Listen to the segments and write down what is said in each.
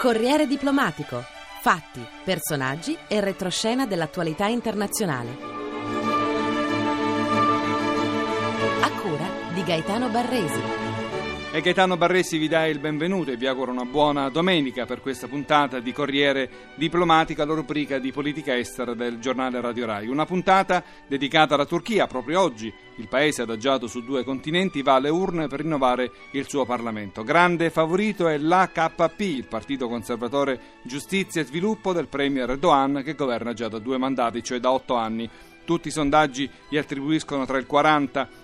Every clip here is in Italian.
Corriere diplomatico. Fatti, personaggi e retroscena dell'attualità internazionale. A cura di Gaetano Barresi. E Gaetano Barresi vi dà il benvenuto e vi auguro una buona domenica per questa puntata di Corriere Diplomatica, la rubrica di politica estera del giornale Radio Rai. Una puntata dedicata alla Turchia. Proprio oggi il paese adagiato su due continenti va alle urne per rinnovare il suo Parlamento. Grande favorito è l'AKP, il Partito Conservatore Giustizia e Sviluppo del Premier Erdogan che governa già da due mandati, cioè da otto anni. Tutti i sondaggi gli attribuiscono tra il 40 e il 50%,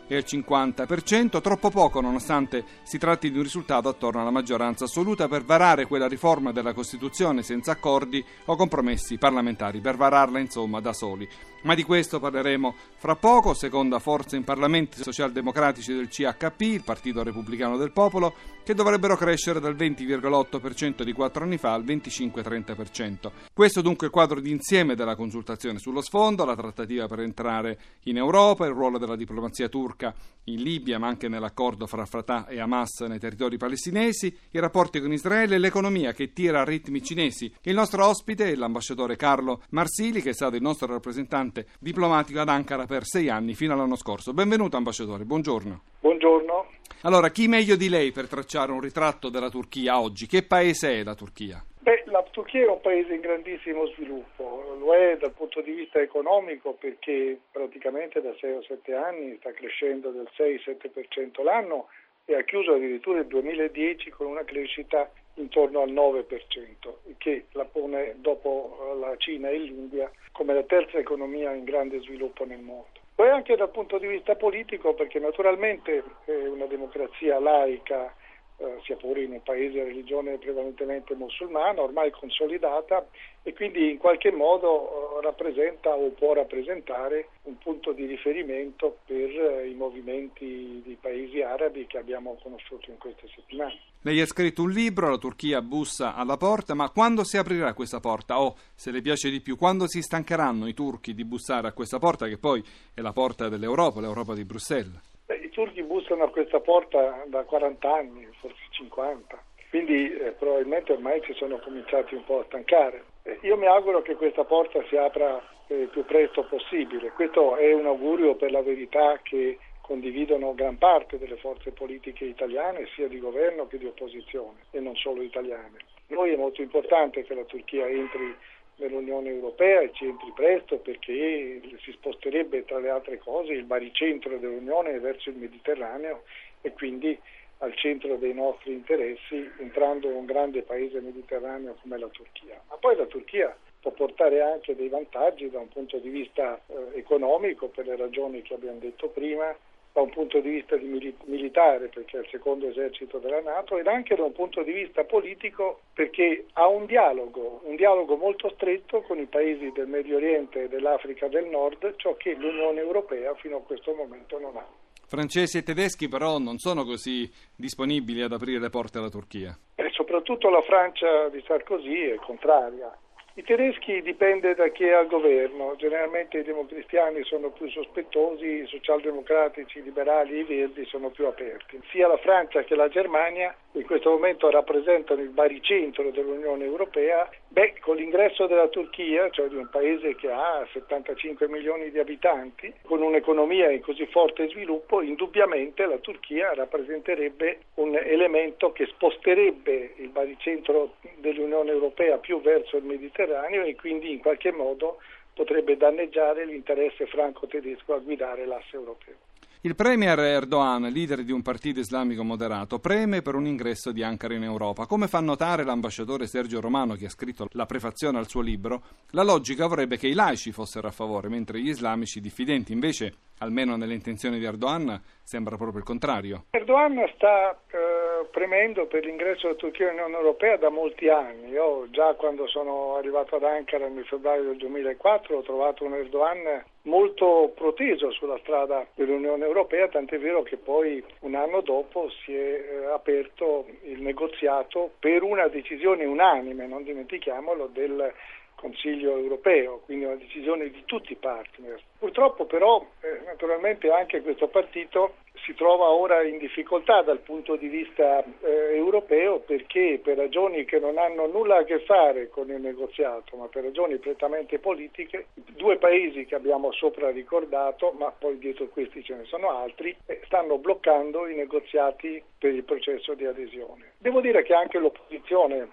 troppo poco nonostante si tratti di un risultato attorno alla maggioranza assoluta per varare quella riforma della Costituzione senza accordi o compromessi parlamentari, per vararla insomma da soli. Ma di questo parleremo fra poco, seconda forza in Parlamenti socialdemocratici del CHP, il Partito Repubblicano del Popolo, che dovrebbero crescere dal 20,8% di quattro anni fa al 25-30%. Questo dunque il quadro d'insieme della consultazione sullo sfondo, la trattativa per entrare in Europa, il ruolo della diplomazia turca in Libia, ma anche nell'accordo fra Fatah e Hamas nei territori palestinesi, i rapporti con Israele e l'economia che tira a ritmi cinesi. Il nostro ospite è l'ambasciatore Carlo Marsili, che è stato il nostro rappresentante diplomatico ad Ankara per sei anni fino all'anno scorso. Benvenuto ambasciatore, buongiorno. Buongiorno. Allora, chi meglio di lei per tracciare un ritratto della Turchia oggi? Che paese è la Turchia? Beh, la Turchia è un paese in grandissimo sviluppo, lo è dal punto di vista economico perché praticamente da 6 o 7 anni sta crescendo del 6-7% l'anno e ha chiuso addirittura il 2010 con una crescita intorno al 9%, che la pone dopo la Cina e l'India come la terza economia in grande sviluppo nel mondo. Poi anche dal punto di vista politico perché naturalmente è una democrazia laica eh, sia pure in un paese a religione prevalentemente musulmana, ormai consolidata e quindi in qualche modo eh, rappresenta o può rappresentare un punto di riferimento per eh, i movimenti dei paesi arabi che abbiamo conosciuto in queste settimane. Lei ha scritto un libro, La Turchia bussa alla porta, ma quando si aprirà questa porta? O, se le piace di più, quando si stancheranno i turchi di bussare a questa porta, che poi è la porta dell'Europa, l'Europa di Bruxelles? Turchi bussano a questa porta da 40 anni, forse 50, quindi eh, probabilmente ormai ci sono cominciati un po' a stancare. Io mi auguro che questa porta si apra eh, il più presto possibile, questo è un augurio per la verità che condividono gran parte delle forze politiche italiane, sia di governo che di opposizione, e non solo italiane. Noi è molto importante che la Turchia entri nell'Unione Europea e ci entri presto perché si sposterebbe tra le altre cose il baricentro dell'Unione verso il Mediterraneo e quindi al centro dei nostri interessi entrando in un grande paese mediterraneo come la Turchia. Ma poi la Turchia può portare anche dei vantaggi da un punto di vista eh, economico per le ragioni che abbiamo detto prima, da un punto di vista di militare perché è il secondo esercito della Nato ed anche da un punto di vista politico perché ha un dialogo, un dialogo molto stretto con i paesi del Medio Oriente e dell'Africa del Nord, ciò che l'Unione Europea fino a questo momento non ha. Francesi e tedeschi però non sono così disponibili ad aprire le porte alla Turchia. E soprattutto la Francia di Sarkozy è contraria. I tedeschi dipende da chi è al governo, generalmente i democristiani sono più sospettosi, i socialdemocratici, i liberali e i verdi sono più aperti. Sia la Francia che la Germania in questo momento rappresentano il baricentro dell'Unione Europea, beh, con l'ingresso della Turchia, cioè di un paese che ha 75 milioni di abitanti, con un'economia in così forte sviluppo, indubbiamente la Turchia rappresenterebbe un elemento che sposterebbe il baricentro dell'Unione Europea più verso il Mediterraneo e quindi in qualche modo potrebbe danneggiare l'interesse franco-tedesco a guidare l'asse europeo. Il premier Erdogan, leader di un partito islamico moderato, preme per un ingresso di Ankara in Europa. Come fa notare l'ambasciatore Sergio Romano, che ha scritto la prefazione al suo libro, la logica vorrebbe che i laici fossero a favore, mentre gli islamici diffidenti invece, almeno nelle intenzioni di Erdogan, sembra proprio il contrario. Erdogan sta eh, premendo per l'ingresso della Turchia nell'Unione Europea da molti anni. Io già quando sono arrivato ad Ankara nel febbraio del 2004 ho trovato un Erdogan molto proteso sulla strada dell'Unione Europea, tant'è vero che poi un anno dopo si è eh, aperto il negoziato per una decisione unanime, non dimentichiamolo, del Consiglio europeo, quindi una decisione di tutti i partner. Purtroppo però eh, naturalmente anche questo partito si trova ora in difficoltà dal punto di vista eh, europeo perché per ragioni che non hanno nulla a che fare con il negoziato, ma per ragioni prettamente politiche, due paesi che abbiamo sopra ricordato, ma poi dietro questi ce ne sono altri, stanno bloccando i negoziati per il processo di adesione. Devo dire che anche l'opposizione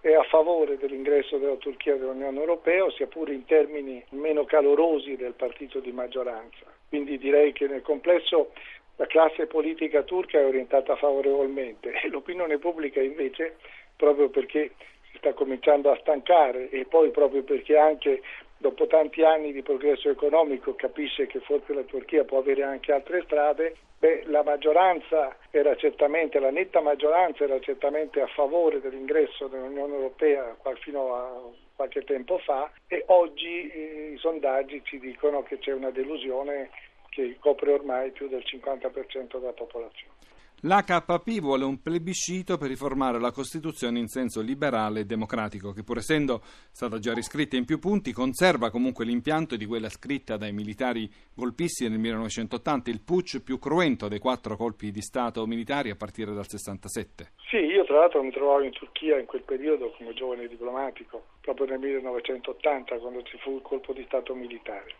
è a favore dell'ingresso della Turchia nell'Unione Europea, sia pure in termini meno calorosi del partito di maggioranza. Quindi direi che nel complesso la classe politica turca è orientata favorevolmente e l'opinione pubblica invece, proprio perché si sta cominciando a stancare e poi proprio perché anche dopo tanti anni di progresso economico capisce che forse la Turchia può avere anche altre strade, beh, la maggioranza era certamente, la netta maggioranza era certamente a favore dell'ingresso nell'Unione Europea fino a qualche tempo fa e oggi eh, i sondaggi ci dicono che c'è una delusione che copre ormai più del 50% della popolazione. L'HP vuole un plebiscito per riformare la Costituzione in senso liberale e democratico, che pur essendo stata già riscritta in più punti, conserva comunque l'impianto di quella scritta dai militari golpisti nel 1980, il putsch più cruento dei quattro colpi di Stato militari a partire dal 67. Sì, io tra l'altro mi trovavo in Turchia in quel periodo come giovane diplomatico, proprio nel 1980, quando ci fu il colpo di Stato militare.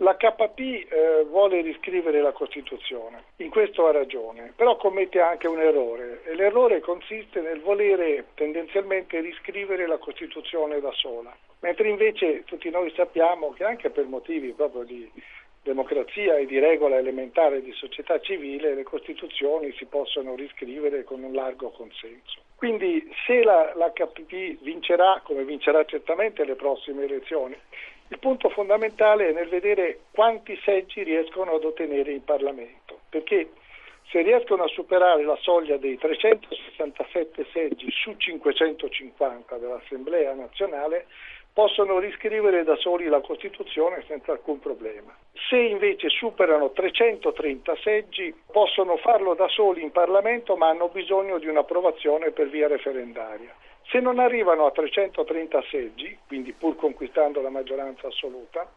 L'HP eh, vuole riscrivere la Costituzione, in questo ha ragione, però commette anche un errore e l'errore consiste nel volere tendenzialmente riscrivere la Costituzione da sola, mentre invece tutti noi sappiamo che anche per motivi proprio di democrazia e di regola elementare di società civile le Costituzioni si possono riscrivere con un largo consenso. Quindi se la, l'HP vincerà, come vincerà certamente le prossime elezioni, il punto fondamentale è nel vedere quanti seggi riescono ad ottenere in Parlamento, perché se riescono a superare la soglia dei 367 seggi su 550 dell'Assemblea nazionale, possono riscrivere da soli la Costituzione senza alcun problema. Se invece superano 330 seggi, possono farlo da soli in Parlamento, ma hanno bisogno di un'approvazione per via referendaria. Se non arrivano a 330 seggi, quindi pur conquistando la maggioranza assoluta,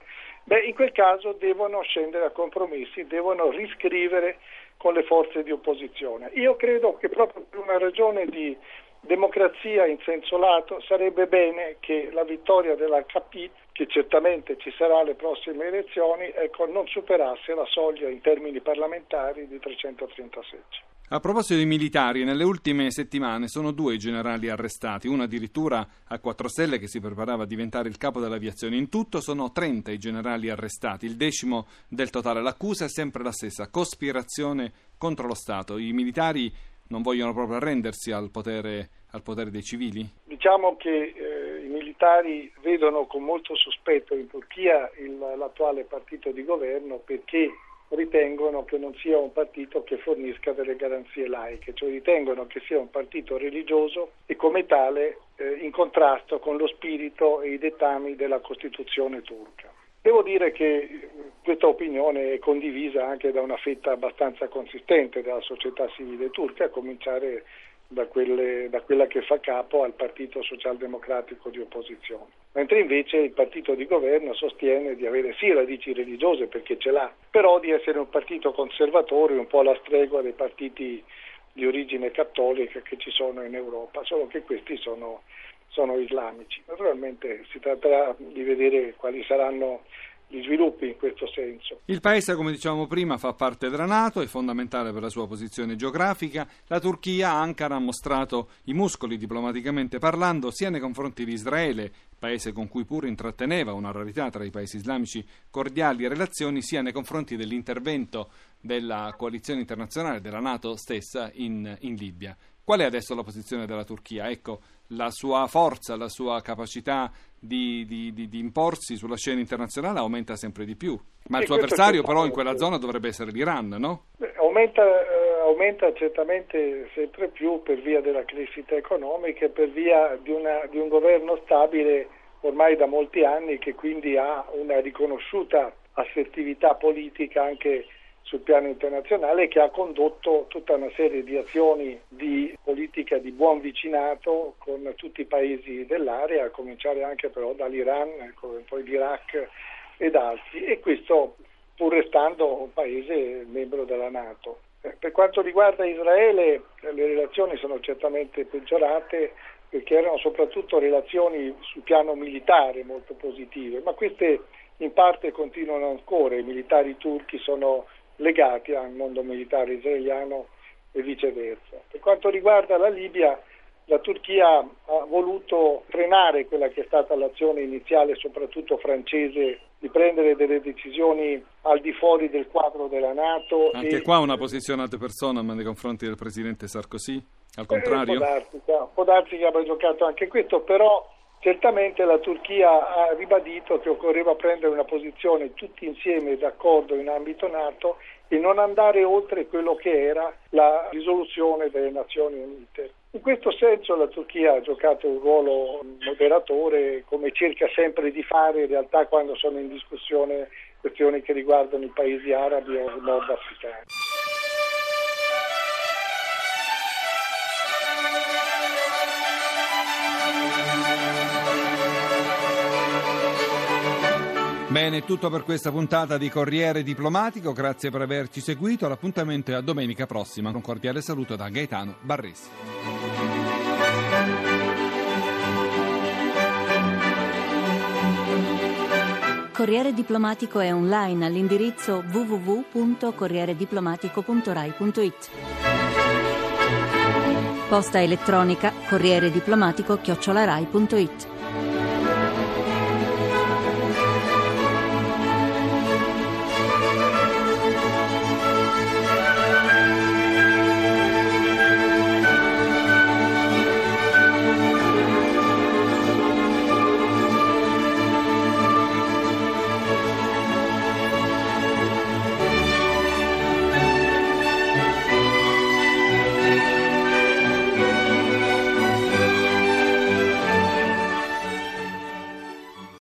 beh, in quel caso devono scendere a compromessi, devono riscrivere con le forze di opposizione. Io credo che proprio per una ragione di democrazia in senso lato sarebbe bene che la vittoria dell'HP, che certamente ci sarà alle prossime elezioni, ecco, non superasse la soglia in termini parlamentari di 330 seggi. A proposito dei militari, nelle ultime settimane sono due i generali arrestati, uno addirittura a quattro stelle che si preparava a diventare il capo dell'aviazione. In tutto sono 30 i generali arrestati, il decimo del totale. L'accusa è sempre la stessa, cospirazione contro lo Stato. I militari non vogliono proprio arrendersi al potere, al potere dei civili? Diciamo che eh, i militari vedono con molto sospetto in Turchia il, l'attuale partito di governo perché ritengono che non sia un partito che fornisca delle garanzie laiche, cioè ritengono che sia un partito religioso e come tale eh, in contrasto con lo spirito e i dettami della Costituzione turca. Devo dire che questa opinione è condivisa anche da una fetta abbastanza consistente della società civile turca, a cominciare da, quelle, da, quella che fa capo al Partito Socialdemocratico di opposizione. Mentre invece il partito di governo sostiene di avere sì radici religiose perché ce l'ha, però di essere un partito conservatore, un po' alla stregua dei partiti di origine cattolica che ci sono in Europa, solo che questi sono, sono islamici. Naturalmente si tratterà di vedere quali saranno gli sviluppi in questo senso. Il paese, come dicevamo prima, fa parte della Nato, è fondamentale per la sua posizione geografica. La Turchia, Ankara, ha mostrato i muscoli diplomaticamente parlando sia nei confronti di Israele, paese con cui pure intratteneva una rarità tra i paesi islamici cordiali relazioni, sia nei confronti dell'intervento della coalizione internazionale, della Nato stessa, in, in Libia. Qual è adesso la posizione della Turchia? Ecco, la sua forza, la sua capacità di, di, di, di, imporsi sulla scena internazionale aumenta sempre di più. Ma il suo avversario però in quella zona dovrebbe essere l'Iran, no? Aumenta, eh, aumenta, certamente sempre più per via della crescita economica e per via di, una, di un governo stabile ormai da molti anni che quindi ha una riconosciuta assertività politica anche sul piano internazionale che ha condotto tutta una serie di azioni di politica di buon vicinato con tutti i paesi dell'area, a cominciare anche però dall'Iran, poi l'Iraq ed altri e questo pur restando un paese membro della Nato. Eh, per quanto riguarda Israele le relazioni sono certamente peggiorate perché erano soprattutto relazioni sul piano militare molto positive, ma queste in parte continuano ancora, i militari turchi sono legati al mondo militare israeliano e viceversa. Per quanto riguarda la Libia, la Turchia ha voluto frenare quella che è stata l'azione iniziale, soprattutto francese, di prendere delle decisioni al di fuori del quadro della Nato. Anche e... qua una posizione ad persona nei confronti del presidente Sarkozy? Al contrario? Eh, può, darsi, può darsi che abbia giocato anche questo, però certamente la Turchia ha ribadito che occorreva prendere una posizione tutti insieme d'accordo in ambito Nato e non andare oltre quello che era la risoluzione delle Nazioni Unite. In questo senso la Turchia ha giocato un ruolo moderatore, come cerca sempre di fare in realtà quando sono in discussione questioni che riguardano i paesi arabi o nordafricani. Bene, tutto per questa puntata di Corriere Diplomatico, grazie per averci seguito, l'appuntamento è a domenica prossima. Un cordiale saluto da Gaetano Barresi. Corriere Diplomatico è online all'indirizzo www.corrierediplomatico.rai.it. Posta elettronica corriere diplomatico chiocciolarai.it.